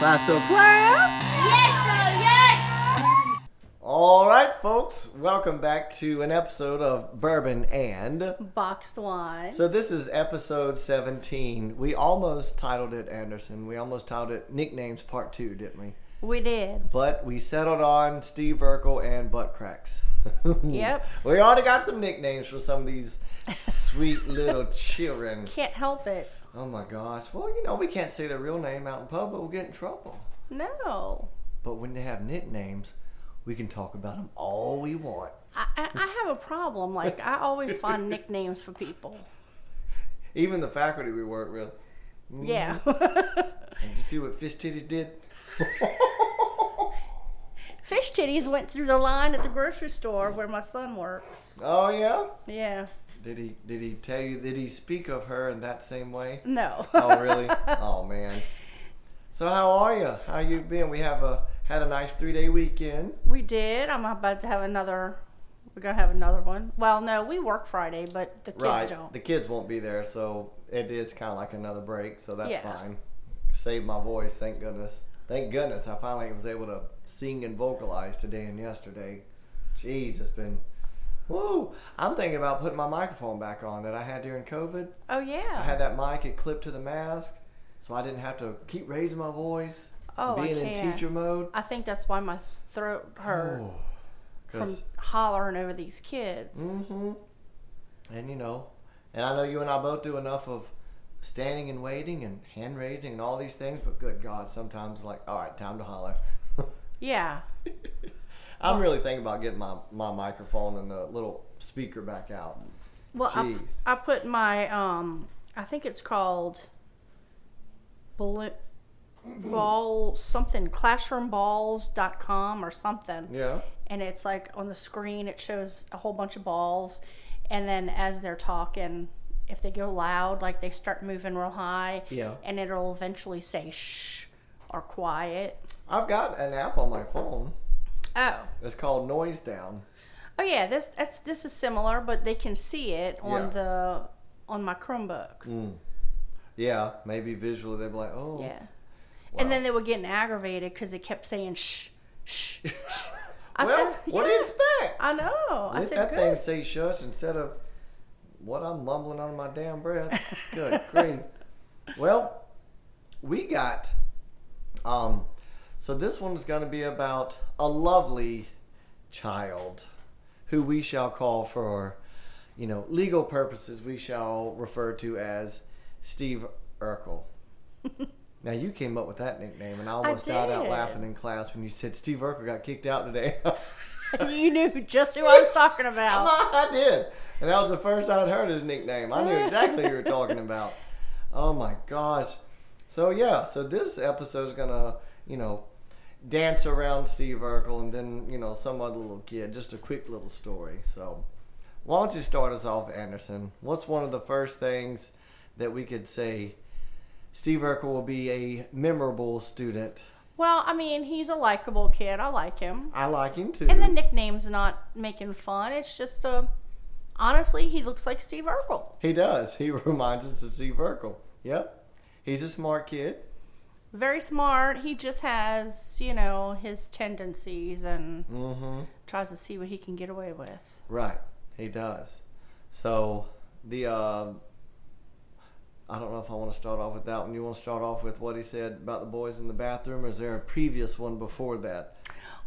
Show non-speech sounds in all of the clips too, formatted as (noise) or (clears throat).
Class. Class Yes, so yes! All right, folks. Welcome back to an episode of Bourbon and. Boxed wine. So this is episode 17. We almost titled it Anderson. We almost titled it Nicknames Part 2, didn't we? we did. But we settled on Steve Urkel and Butt Cracks. (laughs) Yep. We already got some nicknames for some of these sweet little children. Can't help it. Oh my gosh. Well, you know, we can't say their real name out in public. We'll get in trouble. No. But when they have nicknames, we can talk about them all we want. I, I, have a problem. Like, I always find nicknames for people. (laughs) Even the faculty we work with. Yeah. Mm-hmm. (laughs) Did you see what Fish Titty did? (laughs) Fish titties went through the line at the grocery store where my son works. oh yeah. Yeah. Did he? Did he tell you? Did he speak of her in that same way? No. Oh really? (laughs) oh man. So how are you? How you been? We have a had a nice three day weekend. we did. I'm about to have another. We're going to have another one. Well, no, we work Friday, but the kids right. don't. The kids won't be there, so it is kind of like another break. So that's Yeah. fine. Saved my voice. Thank goodness. Thank goodness I finally was able to sing and vocalize today and yesterday. Jeez, it's been. Woo! I'm thinking about putting my microphone back on that I had during COVID. oh, yeah. I had that mic, it clipped to the mask, so I didn't have to keep raising my voice. Oh, I being in teacher mode. I think that's why my throat hurt Oh, from hollering over these kids. Mm-hmm. And you know, and I know you and I both do enough of standing and waiting and hand raising and all these things, but good God, sometimes like, all right, time to holler. (laughs) Yeah. I'm really thinking about getting my, my microphone and the little speaker back out. Well, I, I put my um, I think it's called balloon ball something classroomballs.com or something. Yeah. And it's like on the screen it shows a whole bunch of balls and then as they're talking if they go loud like they start moving real high Yeah. and it'll eventually say shh or quiet. I've got an app on my phone. Oh. It's called Noise Down. Oh yeah, this that's this is similar but they can see it on Yeah. the on my Chromebook. Mm. Yeah, maybe visually they'd be like, oh. Yeah. wow. And then they were getting aggravated because they kept saying shh, shh. shh. (laughs) I well, said, what do you expect? I know. I Let said, that good. thing say shush instead of what I'm mumbling under my damn breath. (laughs) Good grief. Well, we got um so this one's gonna be about a lovely child who we shall call for you know, legal purposes we shall refer to as Steve Urkel. (laughs) now you came up with that nickname and I almost died out laughing in class when you said Steve Urkel got kicked out today. (laughs) you knew just who I was talking about. (laughs) I did. And that was the first I'd heard his nickname. I knew exactly who you were talking about. Oh my gosh. So yeah, so this episode is gonna, you know, dance around Steve Urkel and then, you know, some other little kid. Just a quick little story. So why don't you start us off, Anderson? What's one of the first things that we could say Steve Urkel will be a memorable student? Well, I mean, he's a likable kid. I like him. I like him too. And the nickname's not making fun. It's just a. Honestly, he looks like Steve Urkel. he does. He (laughs) reminds us of Steve Urkel. Yep. He's a smart kid. Very smart. He just has, you know, his tendencies and Mm-hmm. tries to see what he can get away with. Right, he does. So the uh, I don't know if I want to start off with that one. You want to start off with what he said about the boys in the bathroom, or is there a previous one before that?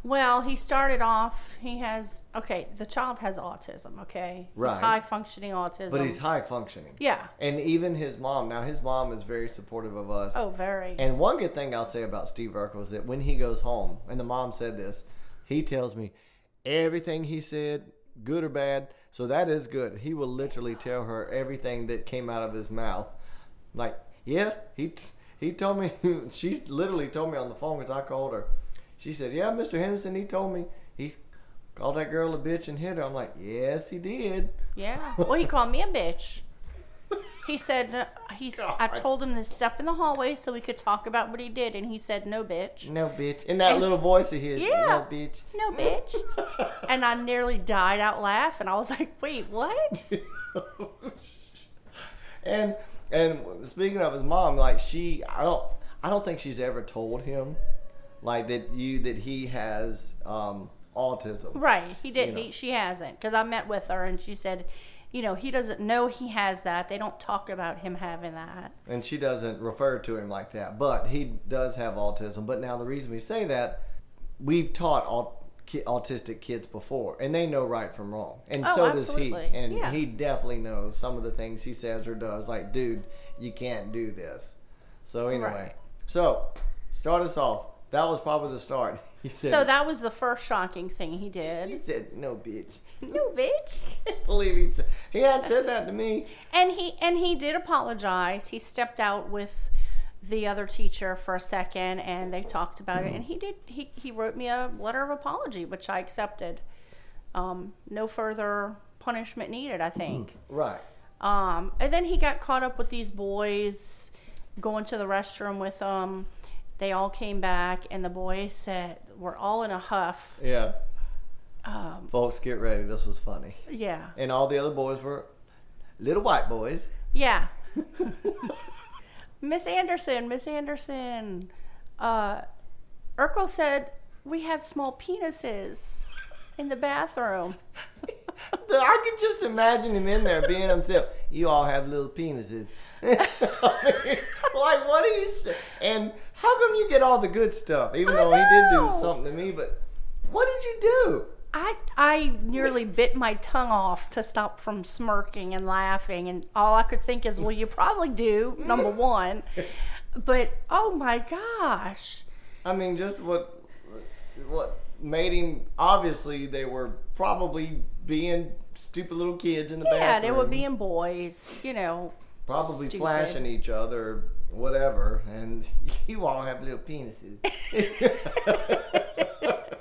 Well, he started off. He has okay. The child has autism. Okay, Right. He's high functioning autism. But he's high functioning, yeah. and even his mom. Now his mom is very supportive of us. Oh, very. And one good thing I'll say about Steve Urkel is that when he goes home, and the mom said this, he tells me everything he said, good or bad. So that is good. He will literally tell her everything that came out of his mouth. Like, yeah, he he told me. (laughs) she literally told me on the phone because I called her. She said, "Yeah, Mr. Henderson, he told me he called that girl a bitch and hit her." I'm like, "Yes, he did." yeah. Well, he called me a bitch. (laughs) He said uh, he's. I told him to step in the hallway so we could talk about what he did, and he said no, bitch. No, bitch. In that And- little voice of his. Yeah. No, bitch. No, bitch. and I nearly died out laughing. I was like, wait, what? (laughs) and And speaking of his mom, like she, I don't, I don't think she's ever told him, like that you that he has um, autism. Right. He did. You know. He, she hasn't. Because I met with her and she said, you know, he doesn't know he has that. They don't talk about him having that. and she doesn't refer to him like that. But he does have autism. But now the reason we say that, we've taught au- ki- autistic kids before, and they know right from wrong, and Oh, so absolutely. does he. And Yeah. he definitely knows some of the things he says or does. Like, dude, you can't do this. So anyway, Right. so start us off. That was probably the start. (laughs) He said. So that was the first shocking thing he did. he said, "No, bitch." (laughs) no, bitch. (laughs) Believe he said he had said that to me. And he and he did apologize. He stepped out with the other teacher for a second and they talked about it and he did he, he wrote me a letter of apology which I accepted. Um, no further punishment needed, I think. Right. Um, and then he got caught up with these boys going to the restroom with them. They all came back, and the boys said, "We're all in a huff." Yeah. Um, Folks, get ready. This was funny. yeah, And all the other boys were little white boys. yeah. (laughs) Miss Anderson, Miss Anderson, uh, Urkel said we have small penises in the bathroom. (laughs) I could just imagine him in there being himself. You all have little penises. I (laughs) mean, like, what do you say? And how come you get all the good stuff? Even I though he did do know. something to me, but what did you do? I I nearly bit my tongue off to stop from smirking and laughing, and all I could think is, well, you probably do. Number (laughs) one, but oh my gosh, I mean, just what what made him? Obviously, they were probably being stupid little kids in the yeah, bathroom. they were being boys, you know. Probably stupid. flashing each other, whatever. And (laughs) you all have little penises. oh. (laughs)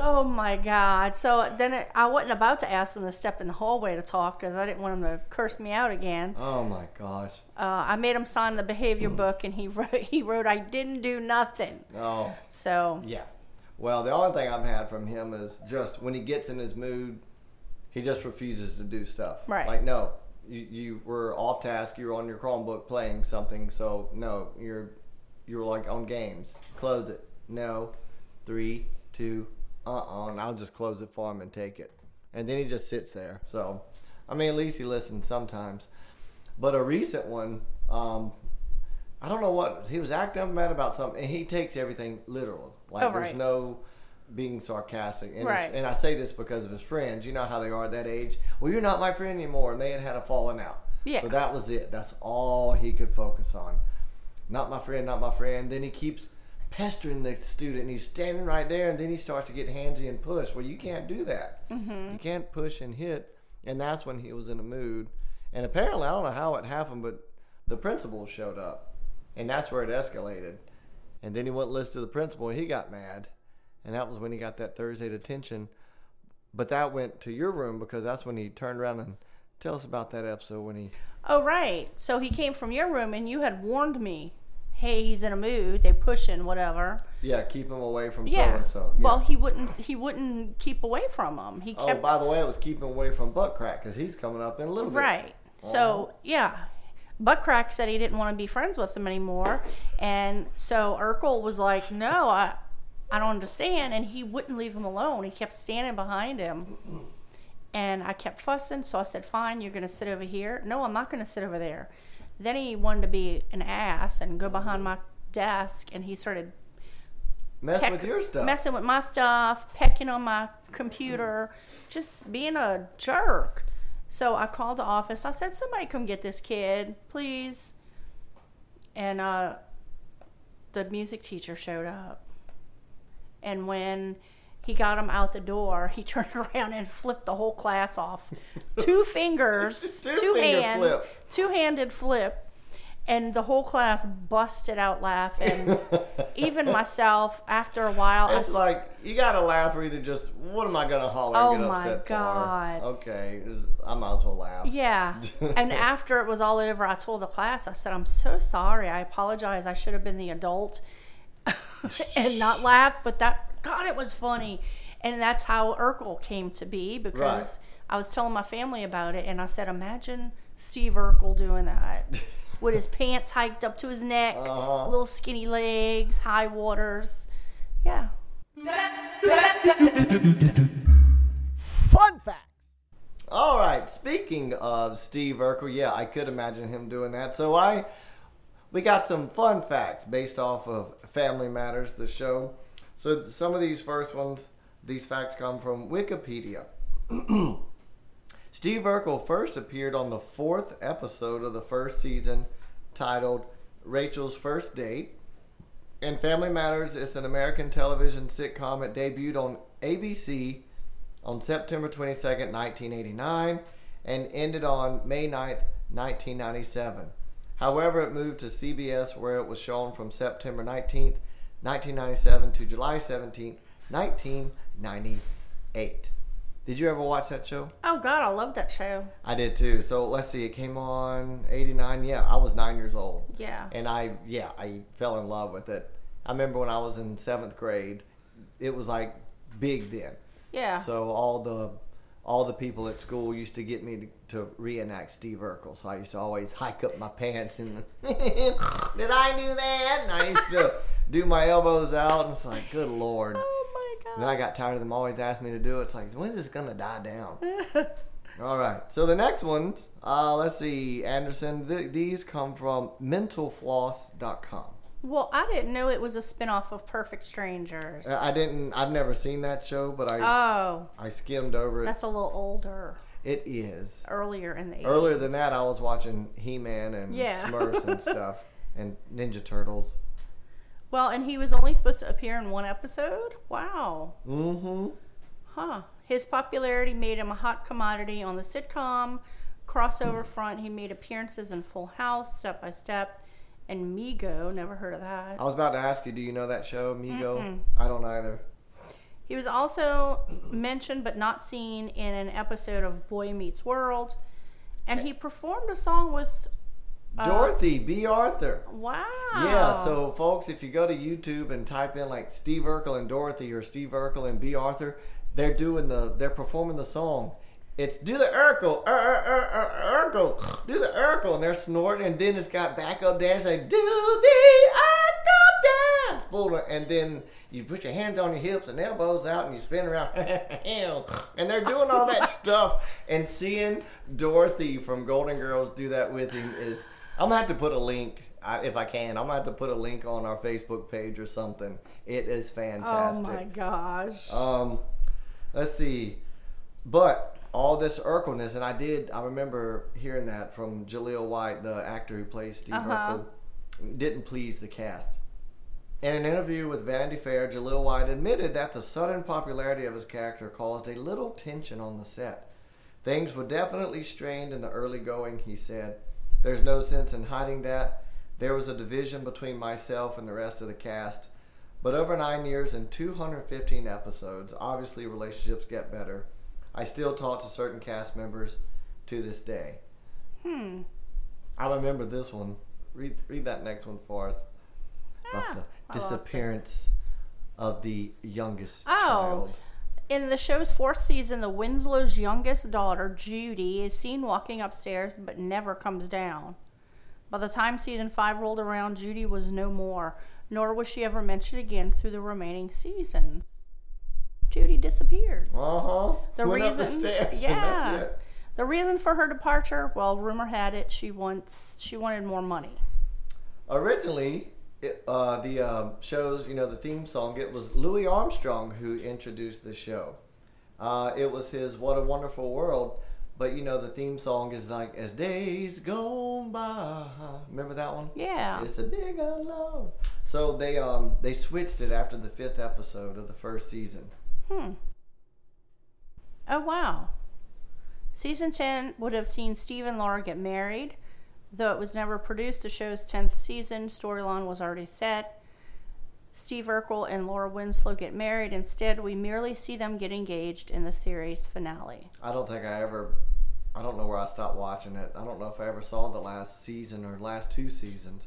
Oh my God! So then it, I wasn't about to ask them to step in the hallway to talk because I didn't want them to curse me out again. Oh my gosh. Uh, I made him sign the behavior book, and he (laughs) wrote he wrote I didn't do nothing. Oh. So Yeah. Well, the only thing I've had from him is just when he gets in his mood, he just refuses to do stuff. Right. Like, no, you, you were off task. You were on your Chromebook playing something. So no, you're you're like on games. Close it. No. Three, two, uh, uh and I'll just close it for him and take it. And then he just sits there. So, I mean, at least he listens sometimes. But a recent one, um, I don't know what he was acting mad about something, and he takes everything literal. Like Oh, there's no being sarcastic. And, Right. and I say this because of his friends. You know how they are at that age. Well, you're not my friend anymore, and they had had a falling out. Yeah. So that was it. That's all he could focus on. Not my friend, not my friend. Then he keeps pestering the student, and he's standing right there, and then he starts to get handsy and push. Well, you can't do that. Mm-hmm. You can't push and hit. And that's when he was in a mood. And apparently, I don't know how it happened, but the principal showed up, and that's where it escalated. And then he wouldn't listen to the principal, and he got mad. And that was when he got that Thursday detention. But that went to your room because that's when he turned around and tell us about that episode when he. Oh, right. So he came from your room and you had warned me, hey, he's in a mood. They pushing, whatever. Yeah, keep him away from so and so. Well, he wouldn't. He wouldn't keep away from him. He Oh, kept by the way, it was keep him away from butt crack because he's coming up in a little bit. right. Uh-huh. So yeah, Buttcrack said he didn't want to be friends with him anymore, and so Urkel was like, "No, I, I don't understand," and he wouldn't leave him alone. He kept standing behind him. And I kept fussing, so I said, Fine, you're going to sit over here. No, I'm not going to sit over there. Then he wanted to be an ass and go behind my desk, and he started Mess peck- with your stuff. messing with my stuff, pecking on my computer, just being a jerk. So I called the office. I said, "Somebody come get this kid, please." And uh, the music teacher showed up. And when he got him out the door, he (laughs) turned around and flipped the whole class off. Two (laughs) fingers, Two two finger hand, flip. two-handed flip, and the whole class busted out laughing. (laughs) Even myself, after a while, It's s- like you gotta laugh or either just what am I gonna holler Oh and get my upset God. for? Okay, is- I might as well laugh. Yeah. and after it was all over, I told the class, I said, I'm so sorry. I apologize. I should have been the adult (laughs) and not laugh, but that, God, it was funny. And that's how Urkel came to be because Right. I was telling my family about it and I said, imagine Steve Urkel doing that (laughs) with his pants hiked up to his neck, Uh-huh. little skinny legs, high waters. Yeah. Fun fact. All right. Speaking of Steve Urkel, yeah, I could imagine him doing that. So I, we got some fun facts based off of Family Matters, the show. So some of these first ones, these facts come from Wikipedia. (clears throat) Steve Urkel first appeared on the fourth episode of the first season, titled "Rachel's First Date." And Family Matters is an American television sitcom. It debuted on ABC on September 22nd, 1989, and ended on May 9th, 1997. However, it moved to CBS where it was shown from September 19th, 1997 to July 17th, 1998. Did you ever watch that show? Oh God, I love that show. I did too. So let's see, it came on 89. Yeah, I was nine years old. Yeah. And I, yeah, I fell in love with it. I remember when I was in seventh grade, it was like big then. Yeah. So all the all the people at school used to get me to, to reenact Steve Urkel. So I used to always hike up my pants and (laughs) did I do that? And I used to do my elbows out, and it's like, good lord. oh my And then I got tired of them always asking me to do it. It's like, when is this gonna die down? (laughs) All right. So the next ones, uh, let's see, Anderson. Th- these come from mentalfloss.com. well, I didn't know it was a spinoff of Perfect Strangers. Uh, I didn't. I've never seen that show, but I oh, I skimmed over it. that's a little older. It is. Earlier in the 80s. Earlier than that, I was watching He-Man and Yeah. Smurfs and (laughs) stuff, and Ninja Turtles. Well, and he was only supposed to appear in one episode. Wow. Mm-hmm. Huh. His popularity made him a hot commodity on the sitcom crossover (laughs) front. He made appearances in Full House, Step by Step, and Meego. Never heard of that. I was about to ask you, do you know that show, Meego? Mm-mm. I don't either. He was also mentioned but not seen in an episode of Boy Meets World, and he performed a song with. Uh, Dorothy Bea Arthur. Wow. Yeah, so folks, if you go to YouTube and type in like Steve Urkel and Dorothy or Steve Urkel and Bea Arthur, they're doing the they're performing the song. It's do the Urkel, Ur, Ur, Ur, Ur, Urkel, do the Urkel, and they're snorting, and then it's got backup dance like do the Urkel and then you put your hands on your hips and elbows out, and you spin around, (laughs) and they're doing all that (laughs) stuff, and seeing Dorothy from Golden Girls do that with him is. I'm gonna have to put a link I, if I can. I'm gonna have to put a link on our Facebook page or something. It is fantastic. Oh my gosh. Um, let's see, but all this Urkelness, and I did. I remember hearing that from Jaleel White, the actor who plays Steve Uh-huh. Urkel, didn't please the cast. In an interview with Vanity Fair, Jaleel White admitted that the sudden popularity of his character caused a little tension on the set. Things were definitely strained in the early going, he said. There's no sense in hiding that. There was a division between myself and the rest of the cast. But over nine years and 215 episodes, obviously relationships get better. I still talk to certain cast members to this day. Hmm. I remember this one. Read, read that next one for us. Ah, About I the lost it. disappearance of the youngest Oh. child. In the show's fourth season, the Winslow's youngest daughter, Judy, is seen walking upstairs but never comes down. By the time season five rolled around, Judy was no more, nor was she ever mentioned again through the remaining seasons. Judy disappeared. Uh huh. The Went up the reason- stairs. and yeah. that's it. The reason for her departure, well, rumor had it she wants she wanted more money. Originally, it, uh, the uh, show's, you know, the theme song, it was Louis Armstrong who introduced the show. Uh, it was his What a Wonderful World, but, you know, the theme song is like, As Days Go By. Remember that one? Yeah. It's a bigger love. So they um they switched it after the fifth episode of the first season. Hmm. Oh wow. Season 10 would have seen Steve and Laura get married. Though it was never produced, the show's 10th season storyline was already set. Steve Urkel and Laura Winslow get married. Instead, we merely see them get engaged in the series finale. I don't think I ever. I don't know where I stopped watching it. I don't know if I ever saw the last season or last two seasons.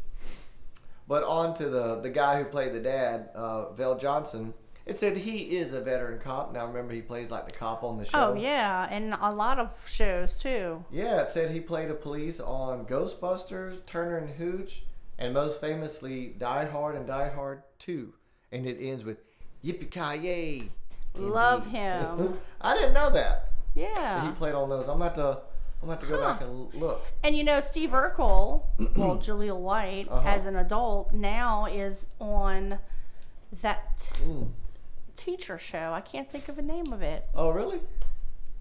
But on to the the guy who played the dad, uh, VelJohnson. It said he is a veteran cop. Now remember, he plays like the cop on the show. Oh yeah, and a lot of shows too. Yeah, it said he played a police on Ghostbusters, Turner and Hooch, and most famously Die Hard and Die Hard 2. And it ends with Yippee Ki Yay! Love (laughs) him. I didn't know that. Yeah. He played on those. I'm about to. to. I'm gonna have to go Huh. back and look. And you know, Steve Urkel, (clears throat) well, Jaleel White, Uh-huh. as an adult now is on that Mm. Teacher show. I can't think of the name of it. Oh, really?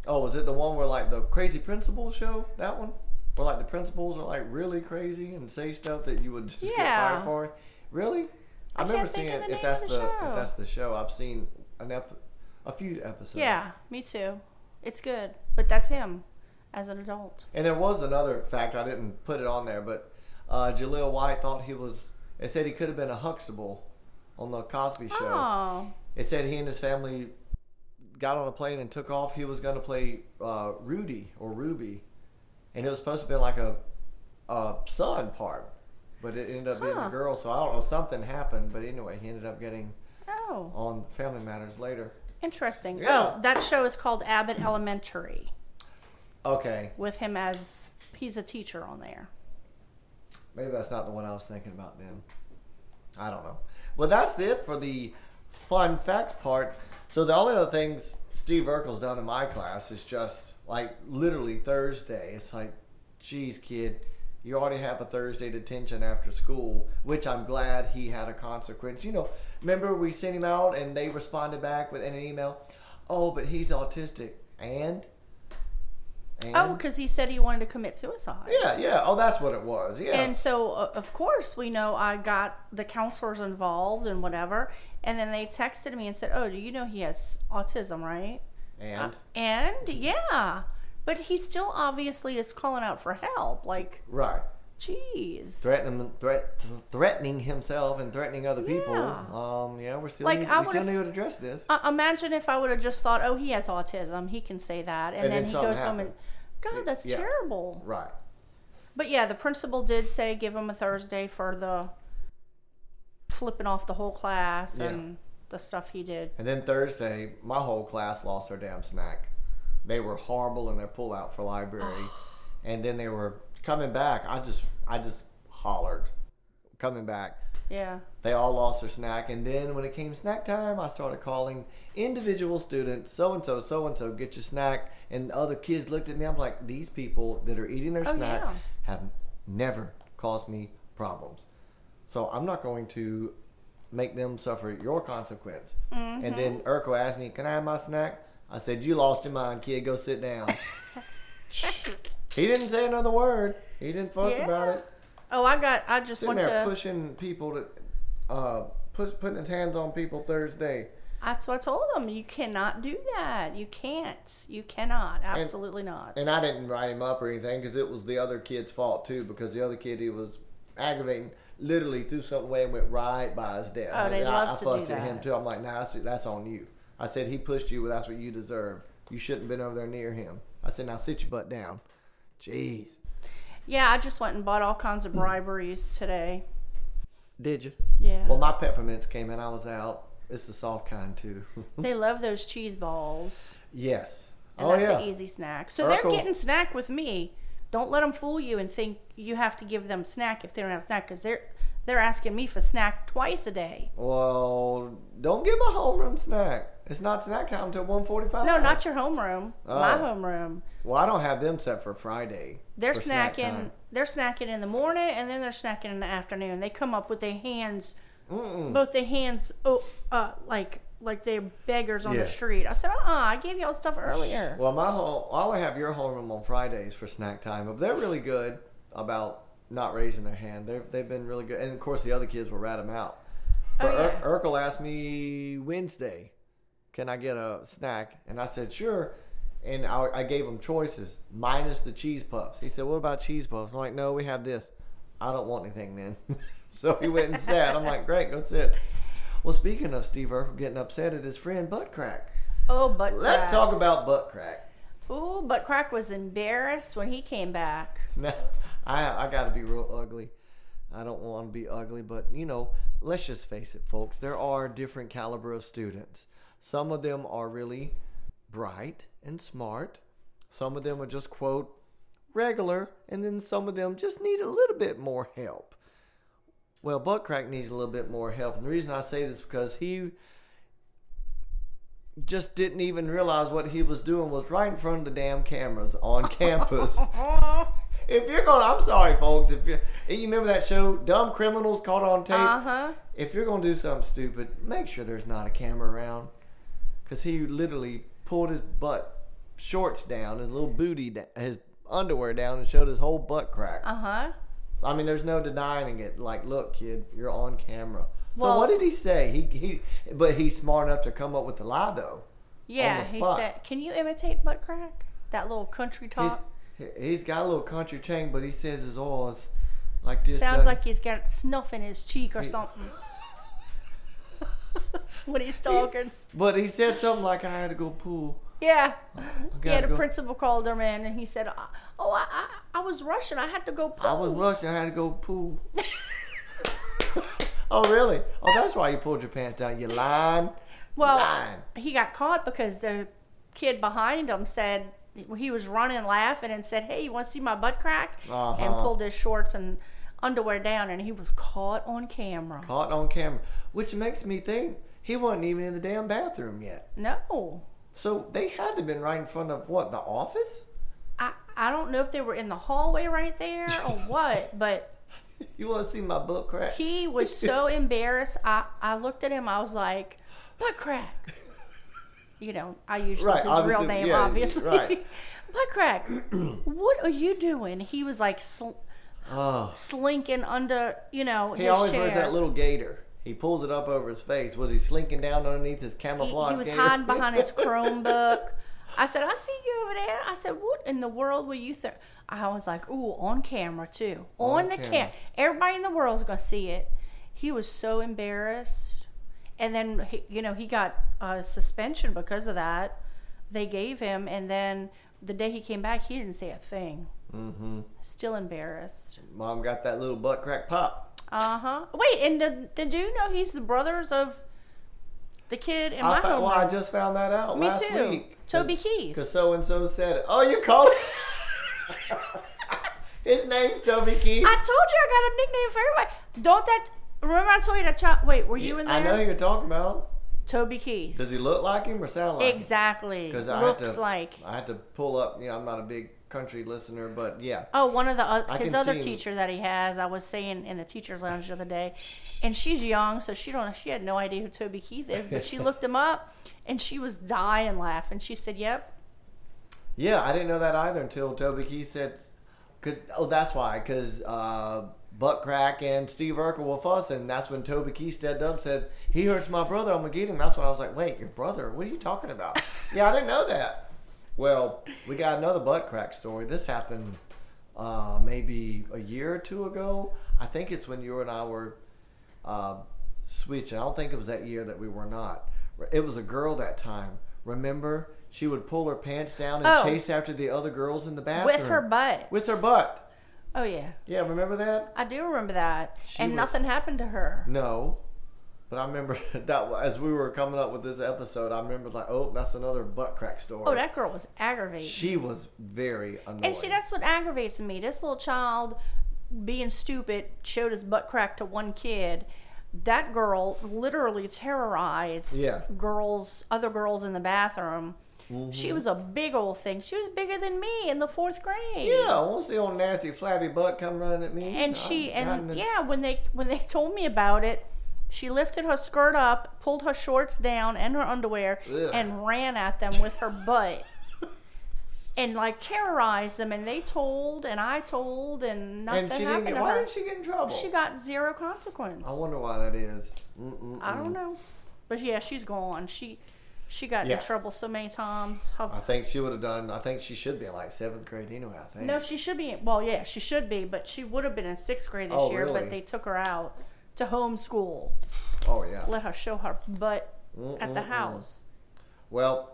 Oh, was it the one where like the crazy principal show? That one, where like the principals are like really crazy and say stuff that you would just get fired for. Really? I I've never seen it. If that's the, the if that's the show, I've seen an ep- a few episodes. Yeah, me too. It's good, but that's him as an adult. And there was another fact I didn't put it on there, but uh, Jaleel White thought he was. It said he could have been a Huxtable on the Cosby Show. Oh, It said he and his family got on a plane and took off. He was going to play uh, Rudy or Ruby, and it was supposed to be like a, a son part, but it ended up being Huh. a girl. So I don't know. Something happened, but anyway, he ended up getting oh, on Family Matters later. interesting. Yeah. Oh, that show is called Abbott Elementary Okay, with him as he's a teacher on there. maybe that's not the one I was thinking about then. I don't know. Well, that's it for the fun facts part. So the only other things Steve Urkel's done in my class is just like literally Thursday. It's like, geez, kid, you already have a Thursday detention after school, which I'm glad he had a consequence. You know, remember we sent him out and they responded back with an email, oh, but he's autistic, and. And? Oh, because he said he wanted to commit suicide. yeah, yeah. Oh, that's what it was. Yes. And so, uh, of course, we know I got the counselors involved and whatever. And then they texted me and said, "Oh, do you know he has autism, right?" and And yeah, but he still obviously is calling out for help. Like, right. Jeez. threatening threat, threatening himself and threatening other people. Yeah. Um, yeah, we're still Like, need, I we still need to address this. Uh, imagine if I would have just thought, "Oh, he has autism. He can say that," and, And then then he goes home and, God, that's Yeah. terrible. Right. But yeah, the principal did say give him a Thursday for the flipping off the whole class Yeah. and the stuff he did. And then Thursday, my whole class lost their damn snack. They were horrible in their pullout for library, (sighs) and then they were coming back. I just, I just hollered, coming back. Yeah. They all lost their snack, and then when it came snack time, I started calling individual students, so and so, so and so, get your snack. And other kids looked at me. I'm like, these people that are eating their Oh, snack yeah. have never caused me problems, so I'm not going to make them suffer your consequence. Mm-hmm. And then Urkel asked me, "Can I have my snack?" I said, "You lost your mind, kid. Go sit down." (laughs) (laughs) he didn't say another word. He didn't fuss Yeah. about it Oh, I got. I just sitting went there to. pushing people to uh push, putting his hands on people Thursday. That's what I told him. You cannot do that. You can't. You cannot. Absolutely not. And I didn't write him up or anything because it was the other kid's fault too. Because the other kid he was aggravating literally threw something away and went right by his desk. Oh, they And I, love I to do fussed at him too. I'm like, nah, that's, that's on you. I said he pushed you. Well, that's what you deserve. You shouldn't have been over there near him. I said, now sit your butt down. Jeez. Yeah, I just went and bought all kinds of briberies today. Did you? Yeah. Well, my peppermints came in. I was out. It's the soft kind too. (laughs) they love those cheese balls. yes. And oh that's yeah. an easy snack. So they're getting snack with me. Don't let them fool you and think you have to give them snack if they don't have snack because they're they're asking me for snack twice a day. Well, don't give them a homeroom snack. It's not snack time until 1.45. No, not your homeroom. My Oh. homeroom. Well, I don't have them set for Friday. They're for snacking. time. they're snacking in the morning and then they're snacking in the afternoon. They come up with their hands, Mm-mm. both their hands, oh, uh, like like they're beggars on Yeah. the street. I said, uh, uh I gave y'all stuff earlier. Well, my whole, I only have your homeroom on Fridays for snack time, but they're really good about not raising their hand. They've they've been really good, and of course the other kids will rat them out. Oh, But yeah. Ur- Urkel asked me Wednesday, "Can I get a snack?" And I said, "Sure." And I, I gave him choices minus the cheese puffs. He said, "What about cheese puffs?" I'm like, "No, we have this." I don't want anything then. (laughs) so he went and sat. I'm like, "Great, go sit." Well, speaking of Steve Urkel getting upset at his friend Butt Crack, oh, but let's talk about Butt Crack. Ooh, but Crack was embarrassed when he came back. (laughs) No, I I got to be real ugly. I don't want to be ugly, but you know, let's just face it, folks. There are different caliber of students. Some of them are really bright and smart. Some of them are just quote regular, and then some of them just need a little bit more help. Well, Buttcrack needs a little bit more help, and the reason I say this is because he just didn't even realize what he was doing was right in front of the damn cameras on (laughs) campus. (laughs) if you're going, to I'm sorry, folks. If you you remember that show, Dumb Criminals Caught on Tape. Uh huh. If you're gonna do something stupid, make sure there's not a camera around, because he literally pulled his butt shorts down, his little booty, da- his underwear down, and showed his whole butt crack. Uh huh. I mean, there's no denying it. Like, look, kid, you're on camera. So Well- what did he say? He he, but he's smart enough to come up with the lie though. Yeah, he said, "Can you imitate butt crack? That little country He's, talk he's got a little country chain, but he says his oil is like this. sounds doesn't- like he's got snuff in his cheek or He- something." (laughs) when he's talking, But he said something like, "I had to go pool." yeah, yeah. gotta The go. principal called him in, and he said, "Oh, I, I, I was rushing. I had to go I was rushing. I had to go pool. (laughs) oh really? Oh, that's why you pulled your pants down. You lying. Well, lying. he got caught because the kid behind him said he was running laughing and said, "Hey, you want to see my butt crack?" and Uh-huh. pulled his shorts and underwear down, and he was caught on camera. Caught on camera, which makes me think he wasn't even in the damn bathroom yet. No, So they had to have been right in front of what the office. I I don't know if they were in the hallway right there or (laughs) what, but You want to see my butt crack? he was so (laughs) embarrassed. I I looked at him. I was like, "Butt crack." You know, I usually Right, his real name, yeah, obviously. right. (laughs) Butt crack. (clears throat) what are you doing? He was like sl- Oh, slinking under, you know, he his always chair. wears that little gator. He pulls it up over his face. Was he slinking down underneath his camouflage? he was gator? hiding behind his (laughs) Chromebook. I said, I see you over there. I said, what in the world were you think? I was like, ooh, on camera too. On, On the camera. camera. Everybody in the world's going to see it. He was so embarrassed. And then, he, you know, he got a suspension because of that. They gave him. And then the day he came back, he didn't say a thing. Mm-hmm. Still embarrassed. Mom got that little butt crack pop. Uh huh. Wait, and did, did you know he's the brothers of the kid in my I, thought- well, I just found that out Me last too. week. Toby Keith. Because so and so said it. Oh, you called it? (laughs) His name's Toby Keith. I told you I got a nickname for everybody. Don't that? Remember I told you that child? Wait, were you in there? I know you're talking about. Toby Keith. Does he look like him or sound like him? Exactly. Because I had to, like. I had to pull up. You know, I'm not a big country listener, but yeah. Oh, one of the uh, his other him. teacher that he has, I was saying in the teachers' lounge the other day, and she's young, so she don't she had no idea who Toby Keith is, but she (laughs) looked him up, and she was dying laughing. She said, "Yep, Yeah, I didn't know that either until Toby Keith said. Cause, oh, that's why. Because uh, Butt Crack and Steve Urkel were fussing. That's when Toby Keith stepped up and said, He hurts my brother. I'm going to get him. That's when I was like, Wait, your brother? What are you talking about? (laughs) yeah, I didn't know that. Well, we got another Butt Crack story. This happened uh, maybe a year or two ago. I think it's when you and I were uh, switching. I don't think it was that year that we were not. It was a girl that time. Remember? She would pull her pants down and Oh. chase after the other girls in the bathroom. with her butt." With her butt. Oh yeah, Yeah, remember that? I do remember that, She and was- nothing happened to her. No. But I remember (laughs) that as we were coming up with this episode, I remember like, oh, that's another butt crack story. Oh, that girl was aggravating. She was very annoying. And see, that's what aggravates me. This little child, being stupid, showed his butt crack to one kid. That girl literally terrorized Yeah. girls, other girls in the bathroom. Mm-hmm. She was a big old thing. She was bigger than me in the fourth grade. Yeah, to see old nasty flabby butt come running at me. And she I- and yeah, when they when they (laughs) told me about it, she lifted her skirt up, pulled her shorts down and her underwear, Ugh. and ran at them with her butt. (laughs) And like terrorized them, and they told, and I told, and nothing And she didn't happened get. to Why did she get in trouble? She got zero consequence. I wonder why that is. I don't know, but yeah, she's gone. She she got Yeah. in trouble so many times. Her- I think she would have done. I think she should be in like seventh grade anyway. I think. no, she should be. Well, yeah, she should be, but she would have been in sixth grade this Oh, year. really? But they took her out to homeschool. Oh yeah. Let her show her butt at the Mm-mm-mm. house. Well,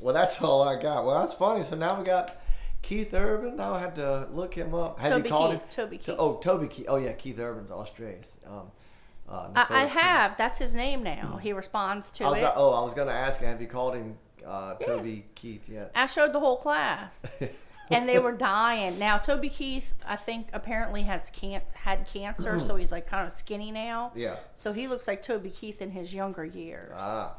well, that's all I got. Well, that's funny. So now we got Keith Urban. Now I'll have to look him up. Have Toby you called Keith, him? Toby To- Keith. oh, Toby Keith. Oh yeah, Keith Urban's Australian. Um, uh, I, I Keith. have. That's his name now. (clears throat) He responds to I it. oh, I was going to ask have you called him uh, Toby Keith yet? I showed the whole class, (laughs) and they were dying. Now Toby Keith, I think, apparently has can had cancer, so he's like kind of skinny now. yeah. So he looks like Toby Keith in his younger years. Ah.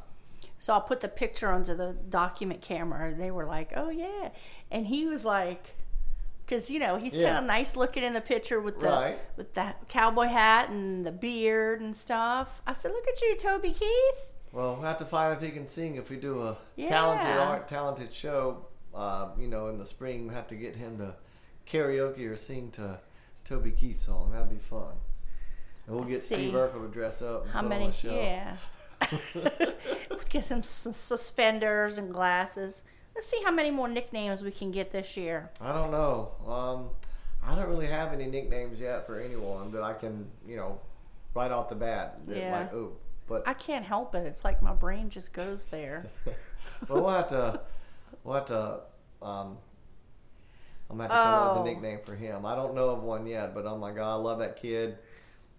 So I'll put the picture onto the document camera, and they were like, "Oh yeah," and he was like, "Cause you know he's Yeah. kind of nice looking in the picture with the Right. with that cowboy hat and the beard and stuff." I said, "Look at you, Toby Keith." Well, we'll have to find if he can sing. If we do a talented Yeah. art, talented show, uh, you know, in the spring, we have to get him to karaoke or sing to Toby Keith song. That'd be fun. And we'll get See. Steve Urkel to dress up. And How many? show. Yeah. Let's (laughs) get some s- suspenders and glasses. Let's see how many more nicknames we can get this year. I don't know. Um, I don't really have any nicknames yet for anyone that I can, you know, right off the bat. that Yeah. Like, ooh. But I can't help it. It's like my brain just goes there. (laughs) well, we'll have to, we'll have to. Um, I'm gonna have to come up with Oh. a nickname for him. I don't know of one yet, but oh my god, I love that kid.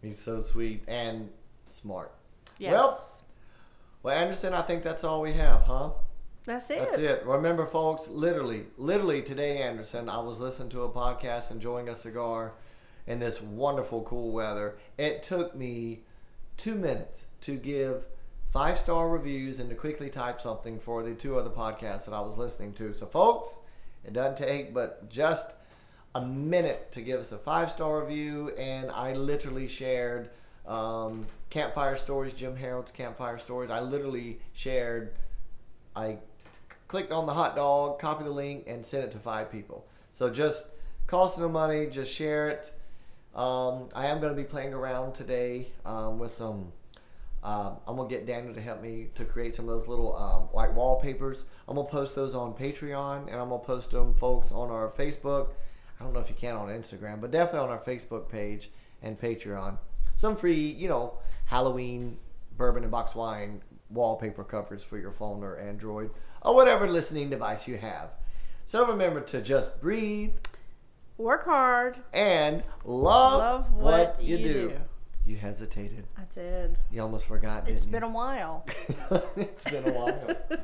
He's so sweet and smart. Yes. Well, Well, Anderson, I think that's all we have, huh? that's it. That's it. Remember, folks, literally, literally today, Anderson, I was listening to a podcast, enjoying a cigar in this wonderful, cool weather. It took me two minutes to give five star reviews and to quickly type something for the two other podcasts that I was listening to. So, folks, it doesn't take but just a minute to give us a five star review, and I literally shared um, Campfire Stories, Jim Harold's Campfire Stories. I literally shared I clicked on the hot dog, copy the link, and sent it to five people. So just cost no money, just share it. Um, I am going to be playing around today um, with some. Um, I'm gonna get Daniel to help me to create some of those little um, like wallpapers. I'm gonna post those on Patreon, and I'm gonna post them, folks, on our Facebook. I don't know if you can on Instagram, but definitely on our Facebook page and Patreon. Some free, you know, Halloween bourbon and box wine wallpaper covers for your phone or Android or whatever listening device you have. So remember to just breathe Work hard. and love, Love what, what you, do. do. You hesitated. I did. You almost forgot, It's you? been a while. (laughs) it's been a while. (laughs)